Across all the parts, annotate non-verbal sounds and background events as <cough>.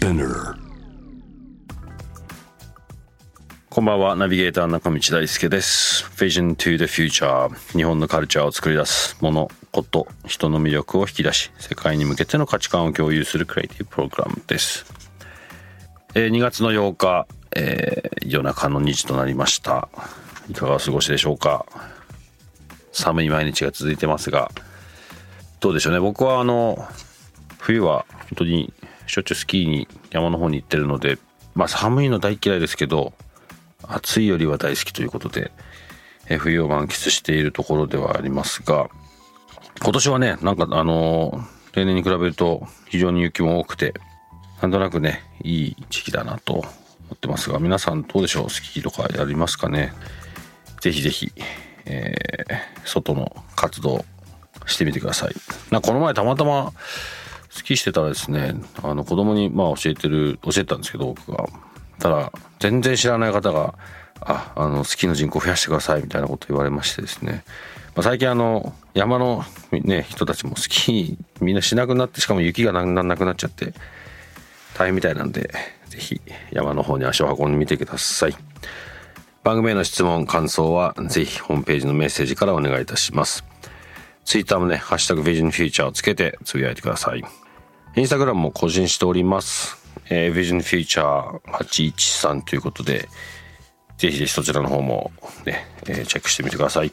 Spinner. こんばんは、ナビゲーター中道大輔です。Vision to the Future。日本のカルチャーを作り出すもの、こと、人の魅力を引き出し、世界に向けての価値観を共有するクリエイティブプログラムです。えー2月の8日、えー夜中の2時となりました。いかがお過ごしでしょうか？寒い毎日が続いてますが、どうでしょうね。僕はあの、冬は本当にしょっちゅうスキーに山の方に行ってるので、まあ寒いの大嫌いですけど、暑いよりは大好きということで、え冬を満喫しているところではありますが、今年はね、なんかあのー例年に比べると非常に雪も多くて、なんとなくね、いい時期だなと思ってますが、皆さんどうでしょう？スキーとかやりますかね？ぜひぜひ、えー外の活動してみてください。なこの前たまたまスキーしてたらですね、あの子供にまあ教えてる、教えてたんですけど、僕が。ただ、全然知らない方が、あ、あの、スキーの人口増やしてくださいみたいなこと言われましてですね。まあ、最近あの、山のね、人たちもスキーみんなしなくなって、しかも雪がだんだんなくなっちゃって、大変みたいなんで、ぜひ山の方に足を運んでみてください。番組への質問、感想は、ぜひホームページのメッセージからお願いいたします。ツイッターもね、ハッシュタグビジョンフューチャーをつけてつぶやいてください。インスタグラムも更新しております。えー、ビジョンフューチャー813ということで、ぜひぜひそちらの方もね、えーチェックしてみてください。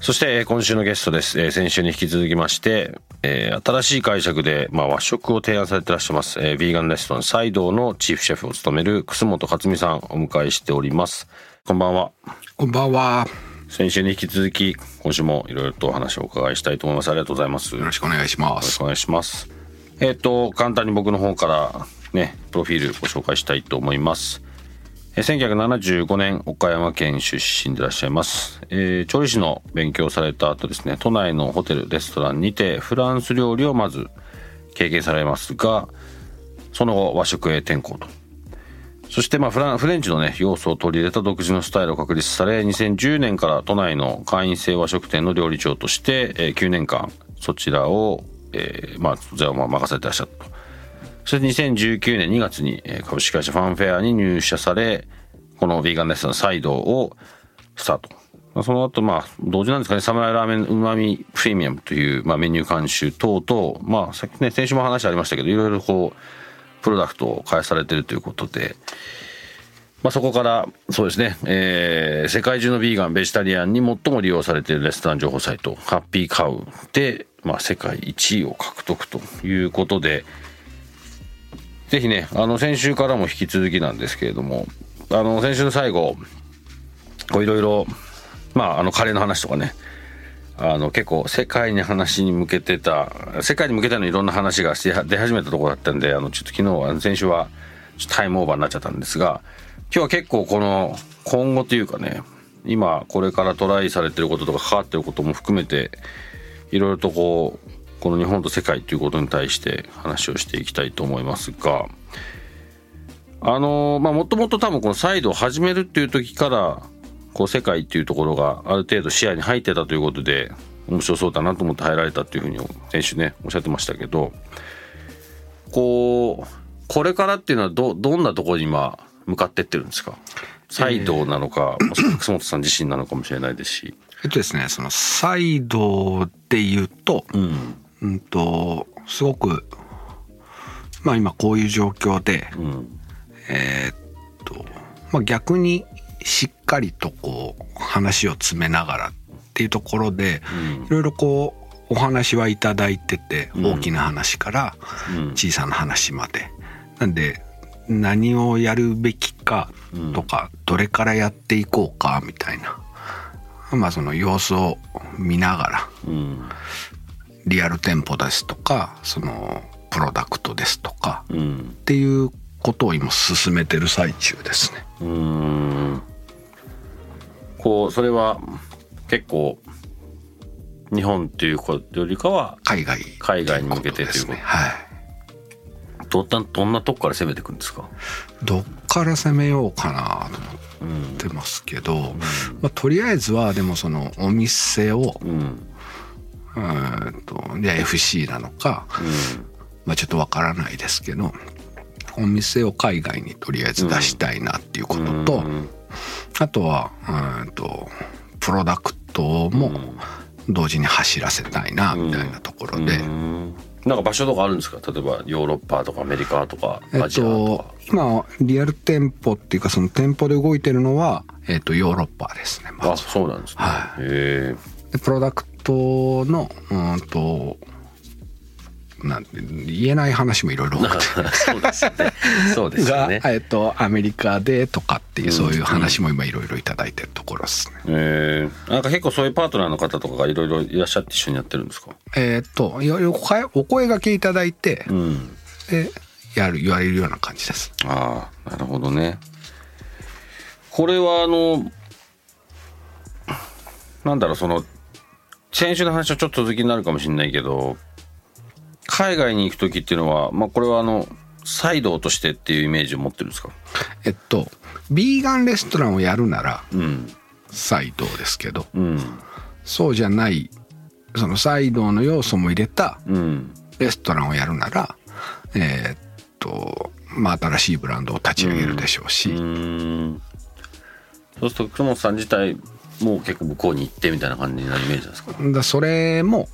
そして、えー今週のゲストです。えー先週に引き続きまして、えー新しい解釈で、まあ、和食を提案されてらっしゃいます、えー、ビーガンレストランサイドのチーフシェフを務める楠本克美さんお迎えしております。こんばんは。こんばんは。先週に引き続き、今週もいろいろとお話をお伺いしたいと思います。ありがとうございます。よろしくお願いしますよろしく。お願いします。えっ、と、簡単に僕の方からね、プロフィールご紹介したいと思います。えー1975年、岡山県出身でいらっしゃいます。えー調理師の勉強をされた後ですね、都内のホテル、レストランにてフランス料理をまず経験されますが、その後和食へ転向と。そしてまあフランフレンチのね要素を取り入れた独自のスタイルを確立され2010年から都内の会員制和食店の料理長として、えー9年間そちらを、えーまあそちらをまあ任せてらっしゃったと。そして2019年2月に株式会社ファンフェアに入社されこのヴィーガンレストランサイドをスタート。まあその後まあ同時なんですかね。サムライラーメンうまみプレミアムという、まあ、メニュー監修等々まあさっきね先週も話ありましたけどいろいろこうプロダクトを開発されてるということで、まあ、そこからそうですね、えー世界中のビーガンベジタリアンに最も利用されているレストラン情報サイトハッピーカウで、まあ、世界1位を獲得ということでぜひねあの先週からも引き続きなんですけれどもあの先週の最後こういろいろまああのカレーの話とかねあの結構世界に話に向けてた世界に向けてのいろんな話が出始めたところだったんであのちょっと昨日は先週はタイムオーバーになっちゃったんですが今日は結構この今後というかね今これからトライされてることとか関わってることも含めていろいろとこうこの日本と世界ということに対して話をしていきたいと思いますがあのまあもともと多分このサイドを始めるっていう時からこう世界っていうところがある程度視野に入ってたということで面白そうだなと思って入られたっていうふうに先週ねおっしゃってましたけどこうこれからっていうのはどどんなところに今向かってってるんですか？サイドなのか、もしくは楠本さん自身なのかもしれないですし。えっとですね、そのサイドで言うと、うん。うんと、すごく、まあ今こういう状況で、うん。えーっと、まあ逆にしっかりとこう話を詰めながらっていうところで、いろいろこうお話はいただいてて、うん。大きな話からうん。小さな話まで。なんで、何をやるべきかとか、どれからやっていこうかみたいな。まあその様子を見ながら、うんリアル店舗ですとか、そのプロダクトですとかうんっていうことを今進めてる最中ですね。うーんこうそれは結構日本っていうことよりかは海外海外に向けてということですね。はい。どんなどんなとこから攻めていくんですか？どっから攻めようかなと思うんってますけど、まあ、とりあえずはでもそのお店をうん。うんとじゃあ FC なのか、まあ、ちょっとわからないですけどお店を海外にとりあえず出したいなっていうことと、うん。あとはうーんとプロダクトも同時に走らせたいなみたいなところで、うんなんか場所とかあるんですか？例えばヨーロッパとかアメリカとかえっアジアととか、今リアル店舗っていうかその店舗で動いてるのは、えっと、ヨーロッパですねまあずそうなんですね、はへでプロダクトのうーんとなんて言えない話もいろいろ多くて。<laughs> えそうですよね。そうですよが、ねえっと、アメリカでとかっていうそういう話も今いろいろいただいてるところですね。えー、なんか結構そういうパートナーの方とかがいろいろいらっしゃって一緒にやってるんですか？えっとお声がけいただいて、うん。でやる言われるような感じです。ああなるほどね。これはあのなんだろうその先週の話はちょっと続きになるかもしれないけど海外に行く時っていうのはまあこれはあのサイドとしてっていうイメージを持ってるんですか？えっとビーガンレストランをやるならうん。サイドですけどうん。そうじゃないそのサイドの要素も入れたうん。レストランをやるならえーっとまあ新しいブランドを立ち上げるでしょうし、うーん。そうすると久本さん自体もう結構向こうに行ってみたいな感じなイメージですか？だそれも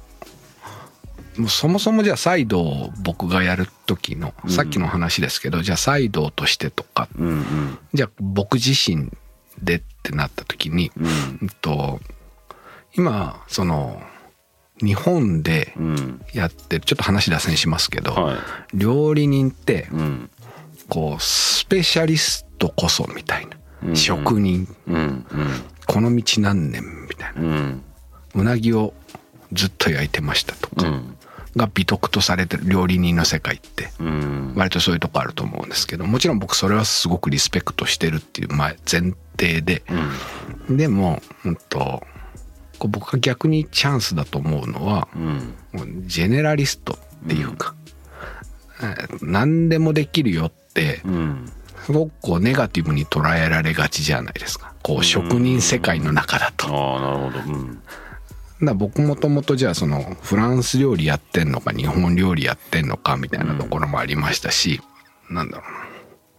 もうそもそもじゃあサイドを僕がやる時の、さっきの話ですけどじゃあサイドとしてとかうんうん。じゃあ僕自身でってなった時に、うん。うんと今その日本でうん。やってるちょっと話脱線しますけど、はい。料理人ってうん。こうスペシャリストこそみたいな、うん職人。うんこの道何年みたいな。うんうん。うなぎをずっと焼いてましたとか、うんが美徳とされてる料理人の世界ってうん。割とそういうとこあると思うんですけどもちろん僕それはすごくリスペクトしてるっていう前前提ででも、うんと、こう僕が逆にチャンスだと思うのはうん。ジェネラリストっていうか、えー何でもできるよってうん。すごくこうネガティブに捉えられがちじゃないですか。こう職人世界の中だと。ああなるほど。うんだ僕もともとじゃあそのフランス料理やってんのか日本料理やってんのかみたいなところもありましたし、なんだろ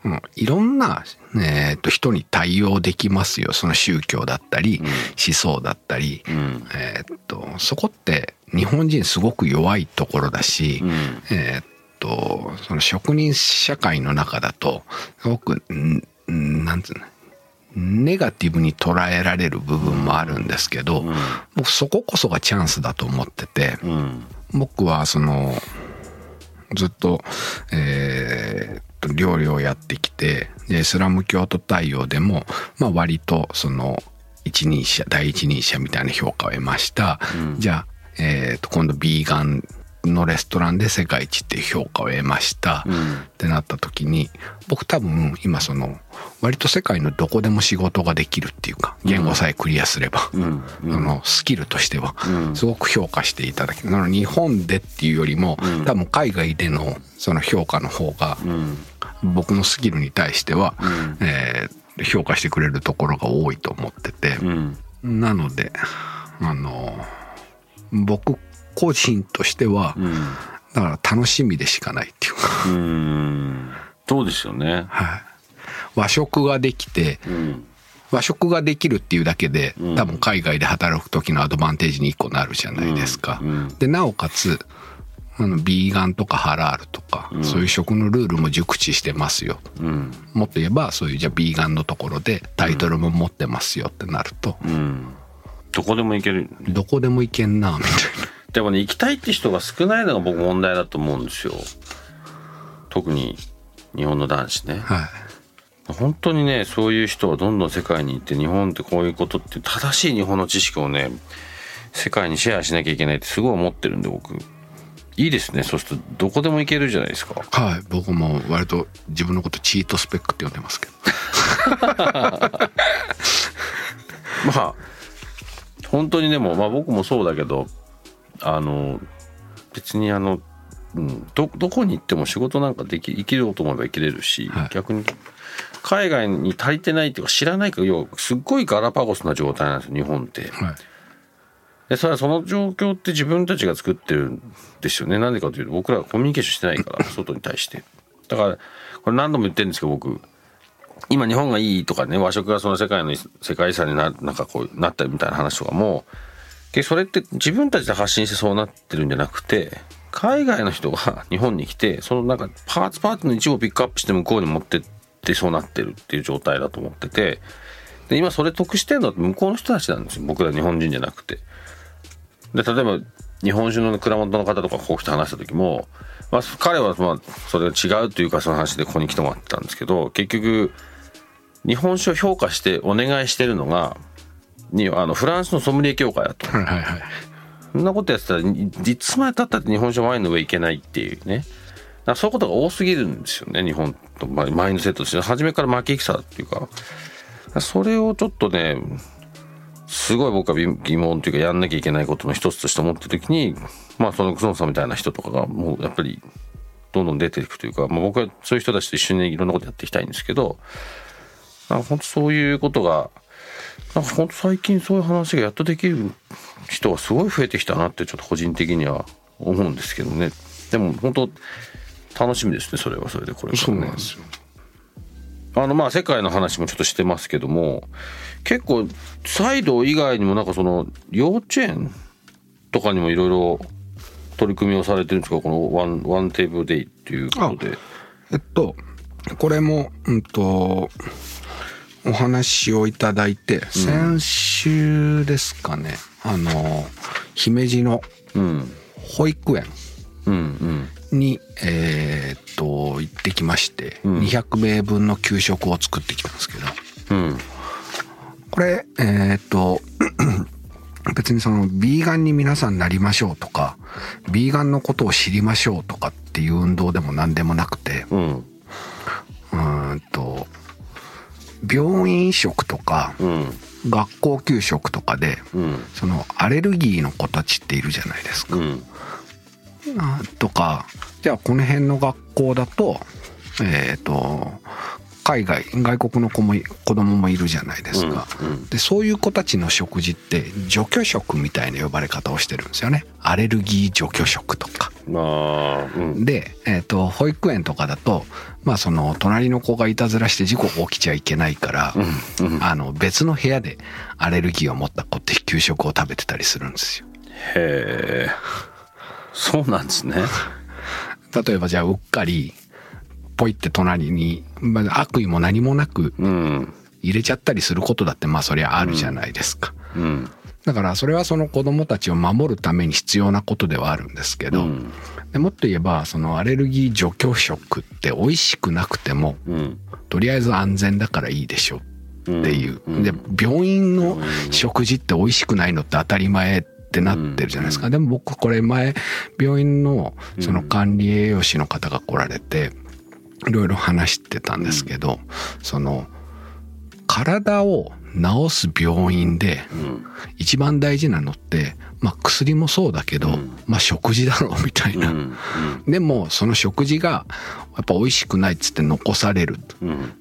うな、うん、いろんな、えー、と人に対応できますよ。その宗教だったり、思想だったり、うんえーっとそこって日本人すごく弱いところだし、うんえーっとその職人社会の中だとすごくんんなんつうのネガティブに捉えられる部分もあるんですけど、僕そここそがチャンスだと思っててうん。僕はそのずっと、えーっと料理をやってきてでイスラム教徒対応でも、まあ、割とその一人者第一人者みたいな評価を得ました、じゃあ、えーっと今度ビーガンのレストランで世界一っていう評価を得ました、うん。ってなった時に僕多分今その割と世界のどこでも仕事ができるっていうか言語さえクリアすれば、うん。そのスキルとしてはうん。すごく評価していただける。その日本でっていうよりもうん。多分海外でのその評価の方がうん。僕のスキルに対しては、うん。えー評価してくれるところが多いと思ってて。うん。なのであの僕個人としてはうん。だから楽しみでしかないっていうか、うん。そうですよね。はい、和食ができてうん。和食ができるっていうだけでうん。多分海外で働く時のアドバンテージに1個なるじゃないですか。うんでなおかつあのビーガンとかハラールとか、うん。そういう食のルールも熟知してますよ。うん。もっと言えばそういうじゃあビーガンのところでタイトルも持ってますよってなると、うん。どこでも行ける。どこでも行けんなみたいでもね行きたいって人が少ないのが僕問題だと思うんですよ。特に日本の男子ね。な。はい。本当にねそういう人はどんどん世界に行って日本ってこういうことって正しい日本の知識をね世界にシェアしなきゃいけないってすごい思ってるんで僕。いいですね。そうするとどこでも行けるじゃないですか。はい。僕も割と自分のことチートスペックって呼んでますけど。<laughs> まあ本当にでも、まあ、僕もそうだけどあの別にあの、うん、どどこに行っても仕事なんかでき生きようと思えば生きれるし、はい。逆に海外に足りてないっていうか知らないから要はすっごいガラパゴスな状態なんですよ日本って。はい。でそれはその状況って自分たちが作ってるんですよね。なんでかというと僕らはコミュニケーションしてないから <laughs> 外に対して。だからこれ何度も言ってるんですけど僕今日本がいいとかね和食がその世界の世界遺産にななんかこうなったみたいな話とかもそれって自分たちで発信してそうなってるんじゃなくて海外の人が日本に来てそのなんかパーツパーツの一部をピックアップして向こうに持ってってそうなってるっていう状態だと思っててで今それ得してるのは向こうの人たちなんですよ僕ら日本人じゃなくて。で例えば日本酒の蔵元の方とかこう来て話した時も、まあ、彼はまあそれが違うというかその話でここに来てもらってたんですけど結局日本酒を評価してお願いしてるのがにあのフランスのソムリエ協会だと。はいはいそんなことやってたらいつまでたったって日本酒ワインの上いけないっていうね。だそういうことが多すぎるんですよね日本とまあマインドセットとして初めから負け戦っていうかそれをちょっとねすごい僕は疑問というかやんなきゃいけないことの一つとして思ってる時にまあその楠本さんみたいな人とかがもうやっぱりどんどん出ていくというか、まあ、僕はそういう人たちと一緒にいろんなことやっていきたいんですけどなんか本当そういうことがなんか本当最近そういう話がやっとできる人がすごい増えてきたなってちょっと個人的には思うんですけどね。でも本当楽しみですねそれはそれでこれからね。そうなんですよ。あのまあ世界の話もちょっとしてますけども結構サイド以外にもなんかその幼稚園とかにもいろいろ取り組みをされてるんですか？この One One Table Day っていうことで。えっとこれもうんとお話をいただいて、先週ですかねあの姫路のうん。保育園にえーっと行ってきまして、ん。200名分の給食を作ってきたんですけど。うん。これえーっと <clears throat> 別にそのビーガンに皆さんなりましょうとかビーガンのことを知りましょうとかっていう運動でも何でもなくてうん。うーんと病院食とかうん学校給食とかでうんそのアレルギーの子たちっているじゃないですか。うんあとかじゃあこの辺の学校だとえっ、と海外外国の子もい子供もいるじゃないですか。うんでそういう子たちの食事って除去食みたいな呼ばれ方をしてるんですよね。アレルギー除去食とか。まあうんで、えー、と保育園とかだと、まあ、その隣の子がいたずらして事故が起きちゃいけないから、うんあの別の部屋でアレルギーを持った子って給食を食べてたりするんですよ。へえそうなんですね。例えばじゃあうっかりポイって隣に、まあ、悪意も何もなくうん。入れちゃったりすることだってまあそりゃあるじゃないですか。うん。だからそれはその子供たちを守るために必要なことではあるんですけど、うん。でもっと言えばそのアレルギー除去食って美味しくなくてもうん。とりあえず安全だからいいでしょうんっていう、うん。で病院の病院の食事って美味しくないのって当たり前ってなってるじゃないですか、でも僕これ前病院のその管理栄養士の方が来られていろいろ話してたんですけど、その体を治す病院でうん。一番大事なのって、まあ、薬もそうだけど、うん。まあ食事だろうみたいな、うん。でもその食事がやっぱ美味しくないっつって残される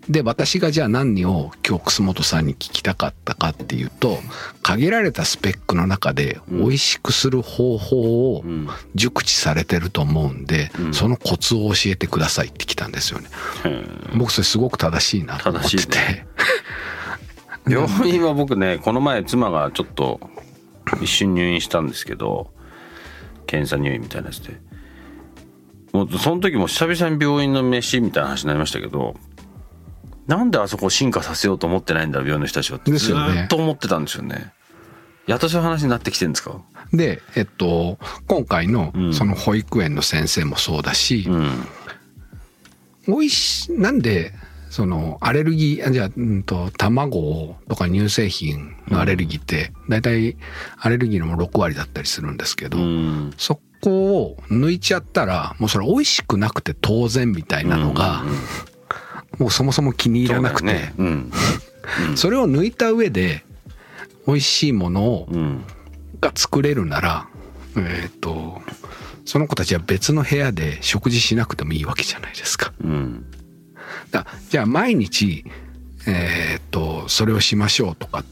で私がじゃあ何を今日楠本さんに聞きたかったかっていうと限られたスペックの中でうん。美味しくする方法をうん。熟知されてると思うんで、うん。そのコツを教えてくださいって来たんですよね。僕それすごく正しいなと思ってて、ね <laughs> 病院は僕ねこの前妻がちょっと一瞬入院したんですけど検査入院みたいなやつで。もうその時も久々に病院の飯みたいな話になりましたけどなんであそこを進化させようと思ってないんだ病院の人たちはってずっと思ってたんですよね。やっとそういう話になってきてるんですか？で、えっと、今回のうん。その保育園の先生もそうだし、うん。美味しなんでそのアレルギーあじゃあ、うん、と卵とか乳製品のアレルギーって大体アレルギーのも6割だったりするんですけど、うん。そこを抜いちゃったらもうそれ美味しくなくて当然みたいなのが、もうそもそも気に入らなくて、ね。うん。<laughs> それを抜いた上で美味しいものをうん。が作れるならえっ、とその子たちは別の部屋で食事しなくてもいいわけじゃないですか。うんだじゃあ毎日えっ、とそれをしましょうとか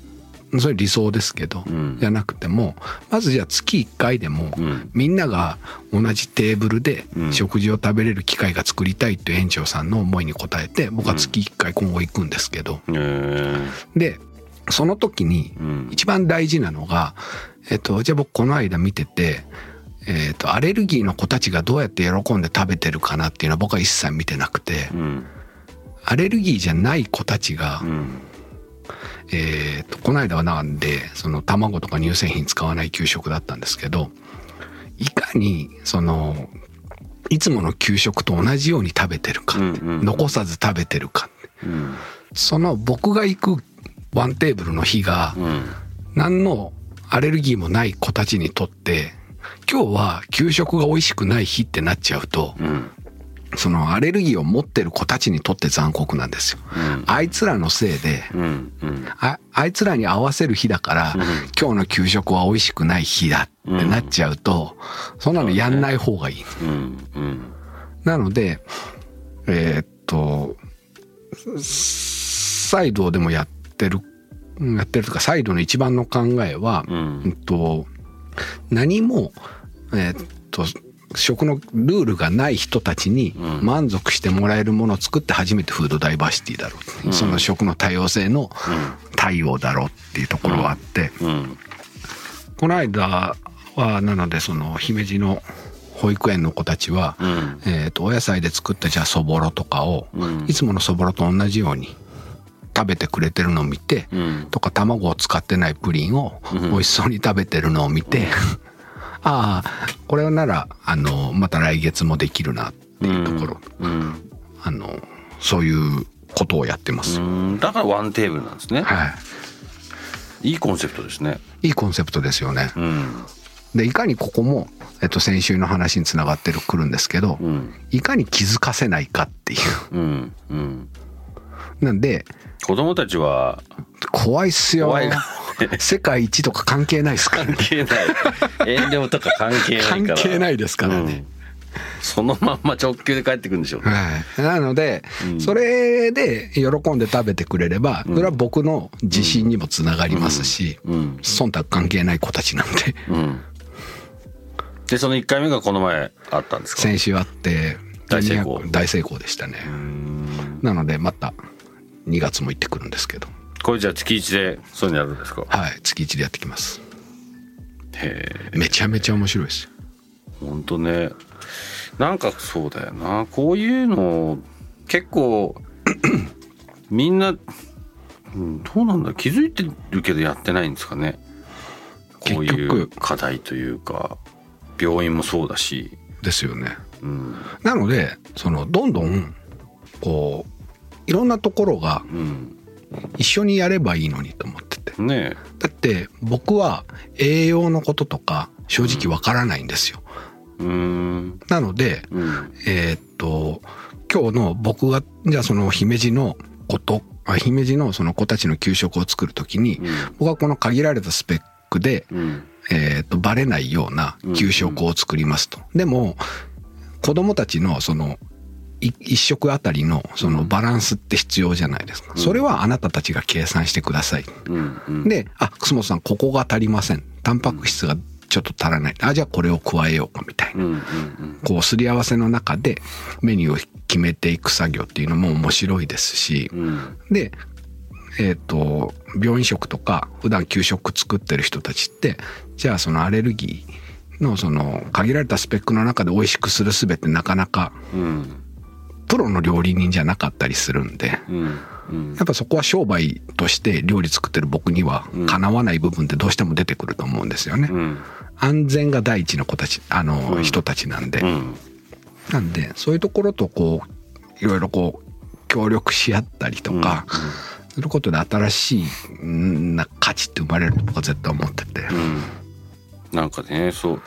それ理想ですけど、ん。じゃなくてもまずじゃあ月1回でも、うん。みんなが同じテーブルでうん。食事を食べれる機会が作りたいっていう園長さんの思いに応えて僕は月1回今後行くんですけど、へえでその時にうん。一番大事なのが、えっと、じゃあ僕この間見てて、えっと、アレルギーの子たちがどうやって喜んで食べてるかなっていうのは僕は一切見てなくて。うんアレルギーじゃない子たちが、うん。えっとこの間はなんでその卵とか乳製品使わない給食だったんですけどいかにそのいつもの給食と同じように食べてるか、うんうん。残さず食べてるか。うん。その僕が行くワンテーブルの日が、うん。何のアレルギーもない子たちにとって今日は給食が美味しくない日ってなっちゃうとうんそのアレルギーを持ってる子たちにとって残酷なんですよ。うん。あいつらのせいでうんうん。ああいつらに合わせる日だから、うん。今日の給食は美味しくない日だってなっちゃうと、そんなのやんない方がいい。うんうん。なのでえーっとサイドでもやってるやってるとかサイドの一番の考えは、ううんんと何もえーっと食のルールがない人たちにうん。満足してもらえるものを作って初めてフードダイバーシティだろう、う。ん。その食の多様性の対応だろうっていうところはあって、うん。この間はなのでその姫路の保育園の子たちは、うん。えー、とお野菜で作ったじゃあそぼろとかを、うん。いつものそぼろと同じように食べてくれてるのを見て、うん。とか卵を使ってないプリンをうん。美味しそうに食べてるのを見て、ああこれならあのまた来月もできるなっていうところ、うんあのそういうことをやってます。うん。だからワンテーブルなんですね。はい。いコンセプトですね。い、いいコンセプトですよね。うん。でいかにここも、えっと、先週の話につながってるくるんですけど、うん。いかに気づかせないかっていう。うん。うん。なんで子供たちは怖いっすよ。怖いな <laughs> 世界一とか関係ないですか？ら関係ない。遠慮とか関係ないから。関係ないですからね、うん。そのまんま直球で帰ってくるんでしょうね。はい、なので、うん。それで喜んで食べてくれればそれは僕の自信にもつながりますし、うん。忖度関係ない子たちなんでうん。でその1回目がこの前あったんですか？先週あって大成功。大成功でしたね、うん。なのでまた2月も行ってくるんですけどこれじゃあ月1でそういうのやるんですか？はい月1でやってきます。へえ。めちゃめちゃ面白いです。本当ね。なんかそうだよな。こういうの結構 <clears throat> みんな、うん、どうなんだ気づいてるけどやってないんですかね。こういう課題というか病院もそうだし、ですよね。うん。なのでそのどんどんこういろんなところがうん、一緒にやればいいのにと思ってて。ねだって僕は栄養のこととか正直わからないんですよ。えうん。なので、うん。えーっと今日の僕がじゃあその姫路のことあ姫路のその子たちの給食を作る時に、僕はこの限られたスペックで、うん。えーっとバレないような給食を作りますと。でも子供たちのそのい一食あたりのそのバランスって必要じゃないですか。それはあなたたちが計算してください。うんうんで、あ、楠本さん、ここが足りません。タンパク質がちょっと足らない。あ、じゃあこれを加えようかみたいな。うんうんこう、すり合わせの中でメニューを決めていく作業っていうのも面白いですし、うんうんで、えっ、と、病院食とか、普段給食作ってる人たちって、じゃあそのアレルギーのその限られたスペックの中で美味しくするすべってなかなかうんプロの料理人じゃなかったりするんで、うんうん。やっぱそこは商売として料理作ってる僕にはかなわない部分ってどうしても出てくると思うんですよね。うん。安全が第一の子たち、あの、うん。人たちなんで。うん。なんで、そういうところとこう、いろいろこう、協力し合ったりとか、することで新しいうんな価値って生まれると僕は絶対思ってて。うん。なんかねそう。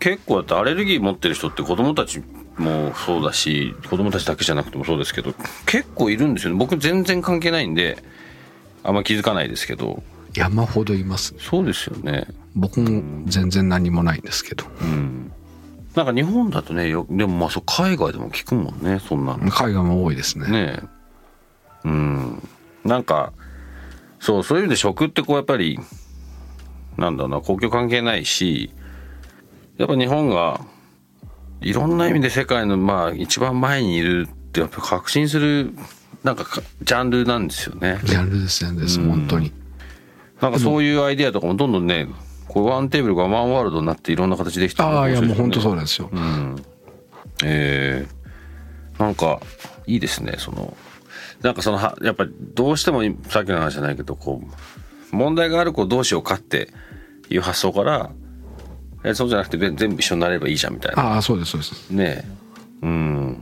結構だってアレルギー持ってる人って子供たちもそうだし子供たちだけじゃなくてもそうですけど結構いるんですよね。僕全然関係ないんであんま気づかないですけど。山ほどいます。そうですよね。僕も全然何もないんですけど。うん。なんか日本だとねよでもまあそう海外でも聞くもんねそんなの。海外も多いですね。ね。えうん。なんかそうそういう意味で食ってこうやっぱりなんだろうな公共関係ないしやっぱ日本がいろんな意味で世界のまあ一番前にいるってやっぱ確信するなんかかジャンルなんですよね。ジャンルですねです本当に。なんかそういうアイデアとかもどんどんねこうワンテーブルがワンワールドになっていろんな形できてるのああいやもう本当そうなんですよ。うん。えー、なんかいいですねそのなんかそのはやっぱりどうしてもさっきの話じゃないけどこう問題がある子をどうしようかっていう発想からえそうじゃなくて全全部一緒になればいいじゃんみたいな。ああそうですそうです。ねえ。うん。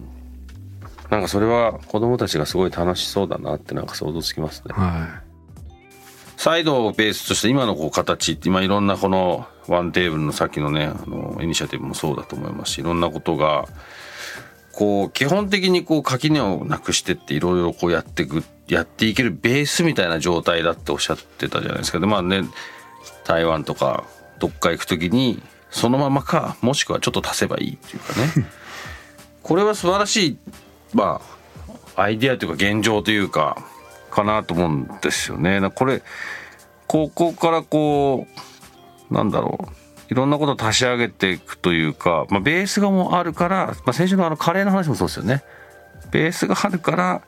なんかそれは子供たちがすごい楽しそうだなってなんか想像つきますね。はサイドをベースとして今のこう形って今いろんなこのワンテーブルのさっきのねあのイニシアティブもそうだと思いますしいろんなことがこう基本的にこう垣根をなくしてっていろいろこうやっていくやっていけるベースみたいな状態だっておっしゃってたじゃないですか。でまあね台湾とかどっか行く時にそのままかもしくはちょっと足せばいいっていうかね <laughs> これは素晴らしいまあアイデアというか現状というかかなと思うんですよね。なこれここからこうなんだろういろんなことを足し上げていくというか、まあ、ベースがもうあるから、まあ、先週のあのカレーの話もそうですよね。ベースがあるから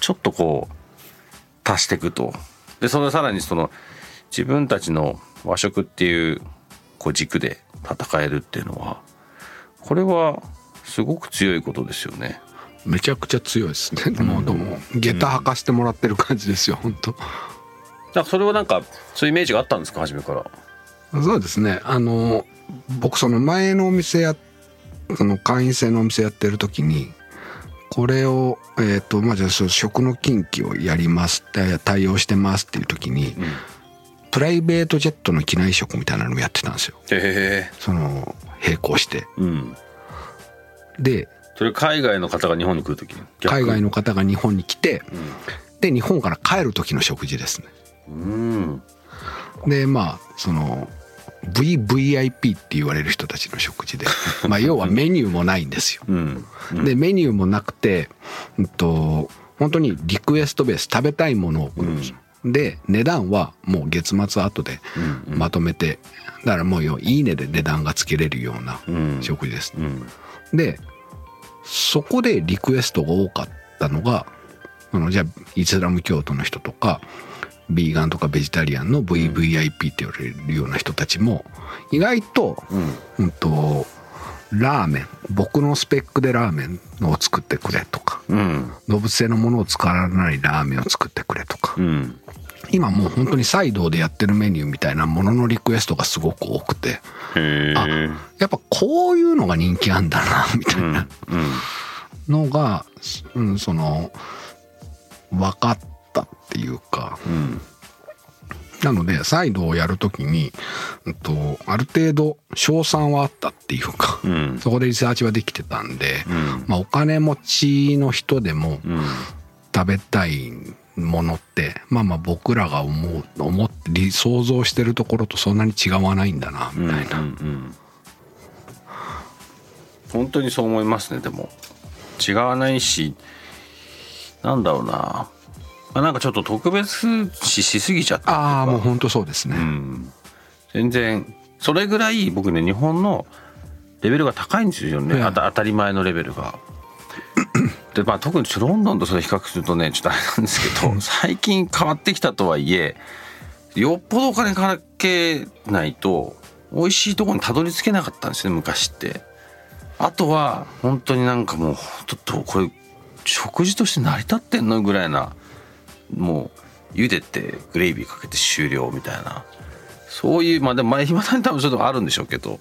ちょっとこう足していくと。でそれさらにその自分たちの和食っていうこう軸で戦えるっていうのはこれはすごく強いことですよね。いめちゃくちゃ強いですね。もうどうも下駄履かしてもらってる感じですよ本当。だそれはなんかそういうイメージがあったんですか？初めから。そうですね。あの僕その前のお店やその会員制のお店やってる時にこれをえっ、とまあじゃあ食の近畿をやりますって対応してますっていう時に、プライベートジェットの機内食みたいなのもやってたんですよへえ。その並行してうん。でそれ海外の方が日本に来るときに？海外の方が日本に来てうで日本から帰る時の食事ですねん。でまあその VVIP って言われる人たちの食事で <laughs> まあ要はメニューもないんですようん。うん。でメニューもなくて、うんと、本当にリクエストベース食べたいものを送るんで値段はもう月末後でうんうんまとめて、だからもうよいいねで値段がつけれるようなうん食事です、うん。でそこでリクエストが多かったのがあのじゃあイスラム教徒の人とかビーガンとかベジタリアンの VVIP って言われるような人たちも意外と,、うん。うん、とラーメン僕のスペックでラーメンを作ってくれとかうん。動物性のものを使わないラーメンを作ってくれとかうん。今もう本当にサイドでやってるメニューみたいなもののリクエストがすごく多くてへえ。やっぱこういうのが人気あんだなみたいなうん。のが、うん、その分かったっていうかうん。なのでサイドをやるときに、うんと、ある程度賞賛はあったっていうか、うん。そこでリサーチはできてたんで、うん。まあ、お金持ちの人でもうん。食べたいものってまあまあ僕らが思う思って理想像してるところとそんなに違わないんだなみたいな、うんうん本当にそう思いますねでも違わないしなんだろうな、まあ、なんかちょっと特別視しすぎちゃったああもう本当そうですね、うん。全然それぐらい僕ね日本のレベルが高いんですよね、ええ。あた当たり前のレベルが。<clears throat> でまあ特にロンドンとそれ比較するとねちょっとあれなんですけど最近変わってきたとはいえよっぽどお金かけないと美味しいところにたどり着けなかったんですね昔って。あとは本当になんかもうちょっとこれ食事として成り立ってんのぐらいなもう茹でてグレービーかけて終了みたいな。そういうまあでもまあいまだに多分そういうとあるんでしょうけど、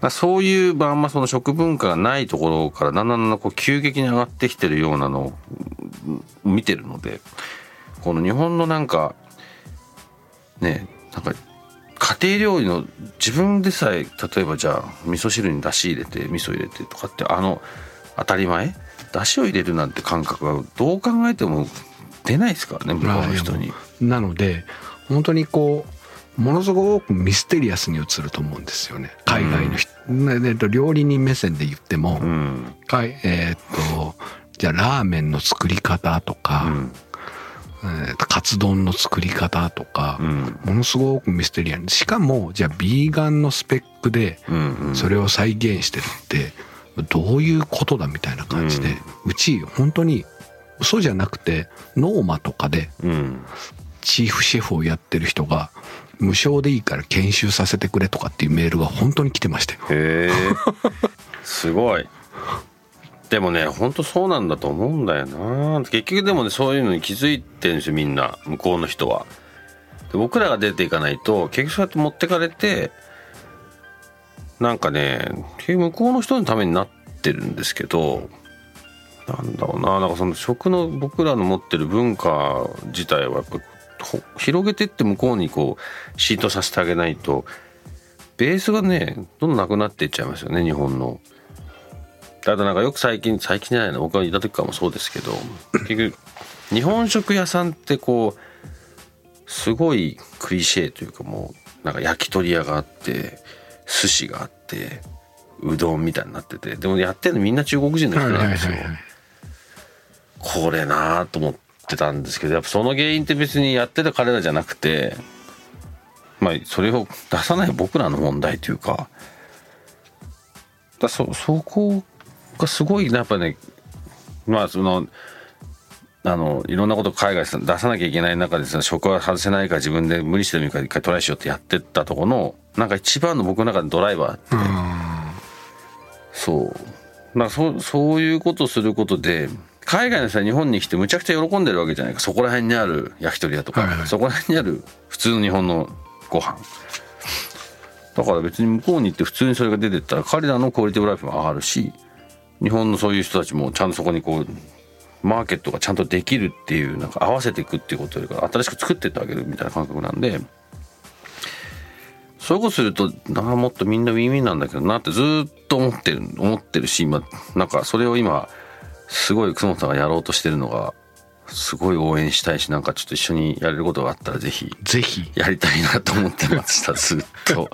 まあ、そういうまああんまその食文化がないところからだんだんだんこう急激に上がってきてるようなのを見てるのでこの日本のなんかねなんか家庭料理の自分でさえ例えばじゃあ味噌汁にだし入れて味噌入れてとかってあの当たり前？だしを入れるなんて感覚はどう考えても出ないですからね向こうの人に。なので本当にこうものすごくミステリアスに映ると思うんですよね。海外の人、うん、料理人目線で言っても、うん、えー、っとじゃあラーメンの作り方とか、うん。えー、カツ丼の作り方とか、うん、ものすごくミステリアス。しかもじゃあビーガンのスペックでそれを再現してるってどういうことだみたいな感じで、うち本当に嘘じゃなくてノーマとかでチーフシェフをやってる人が無償でいいから研修させてくれとかっていうメールが本当に来てましたよ。へすごい。でもね本当そうなんだと思うんだよな結局でもねそういうのに気づいてるんですよみんな向こうの人は。で僕らが出ていかないと結局そうやって持ってかれてなんかね結局向こうの人のためになってるんですけどなんだろうななんかその食の僕らの持ってる文化自体はやっぱ広げてって向こうにこう浸透させてあげないとベースがねどんどんなくなっていっちゃいますよね日本の。あとなんかよく最近最近じゃないの僕がいた時からもそうですけど結局日本食屋さんってこうすごいクリシェというかもうなんか焼き鳥屋があって寿司があってうどんみたいになっててでもやってるのみんな中国人の人なんですよ。これなあと思ってたんですけどやっぱその原因って別にやってた彼らじゃなくてまあそれを出さない僕らの問題というかだそそこがすごいやっぱねまあそのあのいろんなこと海外出さなきゃいけない中でさ職は外せないから自分で無理してもいいから一回トライしようってやってったとこのなんか一番の僕の中でドライバーって、そう。まあそそういうことをすることで海外の人は日本に来てむちゃくちゃ喜んでるわけじゃないか。そこら辺にある焼き鳥屋とか、はいはい、そこら辺にある普通の日本のご飯。だから別に向こうに行って普通にそれが出てったら彼らのクオリティブライフも上がるし日本のそういう人たちもちゃんとそこにこうマーケットがちゃんとできるっていうなんか合わせていくっていうことよりか新しく作ってってあげるみたいな感覚なんでそういうことするとなもっとみんなウィンウィンなんだけどなってずっと思ってる思ってるし今なんかそれを今すごい楠本さんがやろうとしてるのがすごい応援したいしなんかちょっと一緒にやれることがあったらぜひぜひやりたいなと思ってました <laughs> ずっと。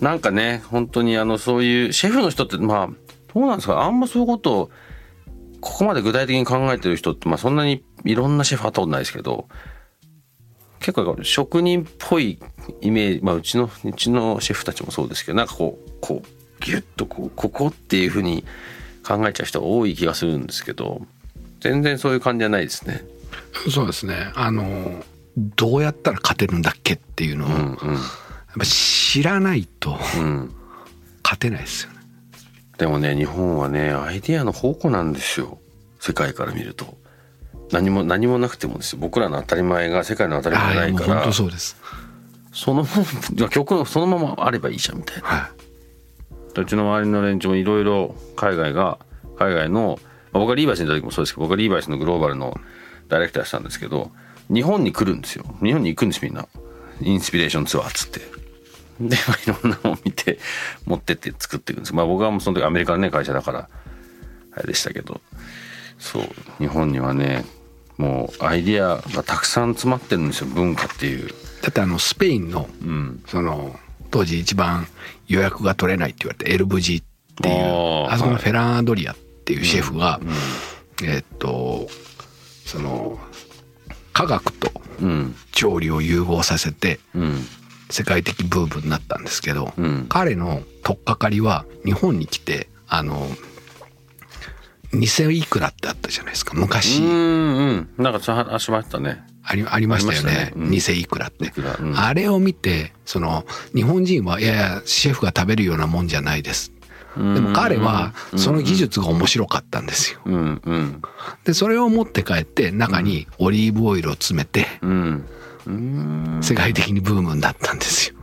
なんかね本当にあのそういうシェフの人ってまあどうなんですかあんまそういうことをここまで具体的に考えてる人って、まあ、そんなにいろんなシェフ会ったことないですけど結構職人っぽいイメージ、まあ、うちのうちのシェフたちもそうですけどなんかこうこうギュッとこうここっていうふうに考えちゃう人が多い気がするんですけど全然そういう感じじゃないですね。そうですね。あのどうやったら勝てるんだっけっていうのを、うんうん、やっぱ知らないと、勝てないですよね。でもね日本はねアイディアの宝庫なんですよ。世界から見ると。何も何もなくてもですよ。僕らの当たり前が世界の当たり前ないから本当そうですその曲そのままあればいいじゃんみたいな、はい、うちの周りの連中もいろいろ海外が海外の僕はリーバイスにいた時もそうですけど僕はリーバイスのグローバルのダイレクターしたんですけど日本に来るんですよ。日本に行くんですみんな。インスピレーションツアーっつって。で、まあ、いろんなのを見て持ってって作っていくんです。まあ僕はもうその時アメリカのね会社だからあれでしたけど。そう。日本にはねもうアイディアがたくさん詰まってるんですよ文化っていう。だってあのスペインの、うん、その当時一番予約が取れないって言われてエルブジっていうあそこのフェラン・アドリアっていうシェフが、はいうん、えー、っとその科学と調理を融合させて、うん、世界的ブームになったんですけど、うん、彼の取っかかりは日本に来てあの偽いくらってあったじゃないですか昔。うんうん。なんかあしましたねありありましたよね、ね。いくらって、うん、あれを見てその日本人はいやいやシェフが食べるようなもんじゃないです。でも彼はその技術が面白かったんですよ。うん。うん、でそれを持って帰って中にオリーブオイルを詰めて、うん。世界的にブームになったんですよ。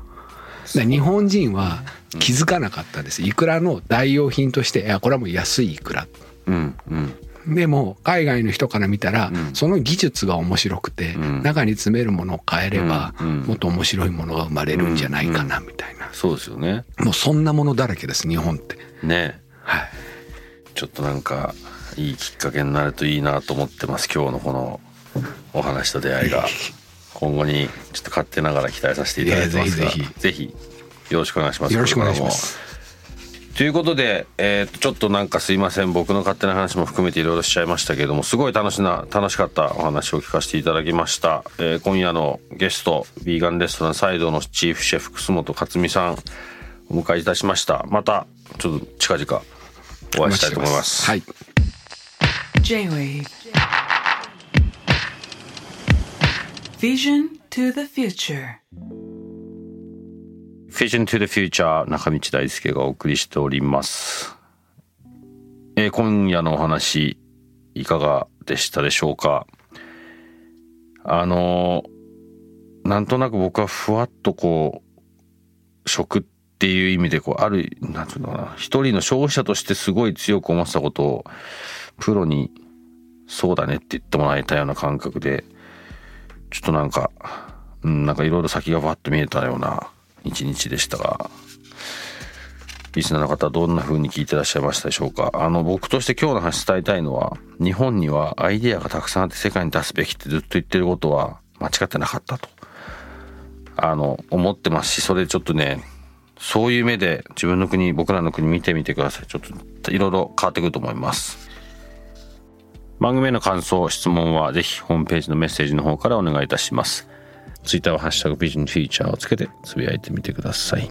日本人は気づかなかったんです。いくらの代用品として、いや、これはもう安いいくら。うん。うん、でも海外の人から見たら、うん。その技術が面白くて、うん。中に詰めるものを変えれば、もっと面白いものが生まれるんじゃないかなみたいな、そうですよね。もうそんなものだらけです日本って。ね。はい。ちょっとなんかいいきっかけになるといいなと思ってます今日のこのお話と出会いが。今後にちょっと勝手ながら期待させていただいてますがぜひぜぜひよろしくお願いします。よろしくお願いします。ということで、えーとちょっとなんかすいません。僕の勝手な話も含めていろいろしちゃいましたけれどもすごい楽しな楽しかったお話を聞かせていただきました、えー今夜のゲストビーガンレストランサイドのチーフシェフ楠本克美さんお迎えいたしました。またちょっと近々お会いしたいと思います。はい。J-Wave. Vision to the future Vision to the Future 中道大輔がお送りしております、えー今夜のお話いかがでしたでしょうか？あのーなんとなく僕はふわっとこう食っていう意味でこうあるなんていうのかな一人の消費者としてすごい強く思ってたことをプロにそうだねって言ってもらえたような感覚でちょっとなんかうん、なんかいろいろ先がわっと見えたような一日でしたが、リスナーの方どんな風に聞いてらっしゃいましたでしょうか？あの、僕として今日の話伝えたいのは、日本にはアイデアがたくさんあって世界に出すべきってずっと言ってることは間違ってなかったと。あの、思ってますし、それちょっとね、そういう目で自分の国、僕らの国見てみてください。ちょっといろいろ変わってくると思います。番組への感想、質問はぜひホームページのメッセージの方からお願いいたします。ツイッターはハッシュタグビジンフィーチャーをつけてつぶやいてみてください。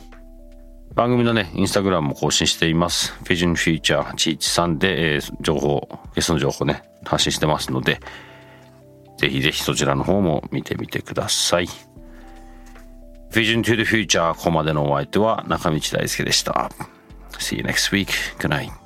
番組のね、インスタグラムも更新しています。フィジョンフューチャー813で、えー情報、ゲストの情報ね、発信してますので、ぜひぜひそちらの方も見てみてください。Vision to the Future ここまでのお相手は中道大輔でした。See you next week. Good night.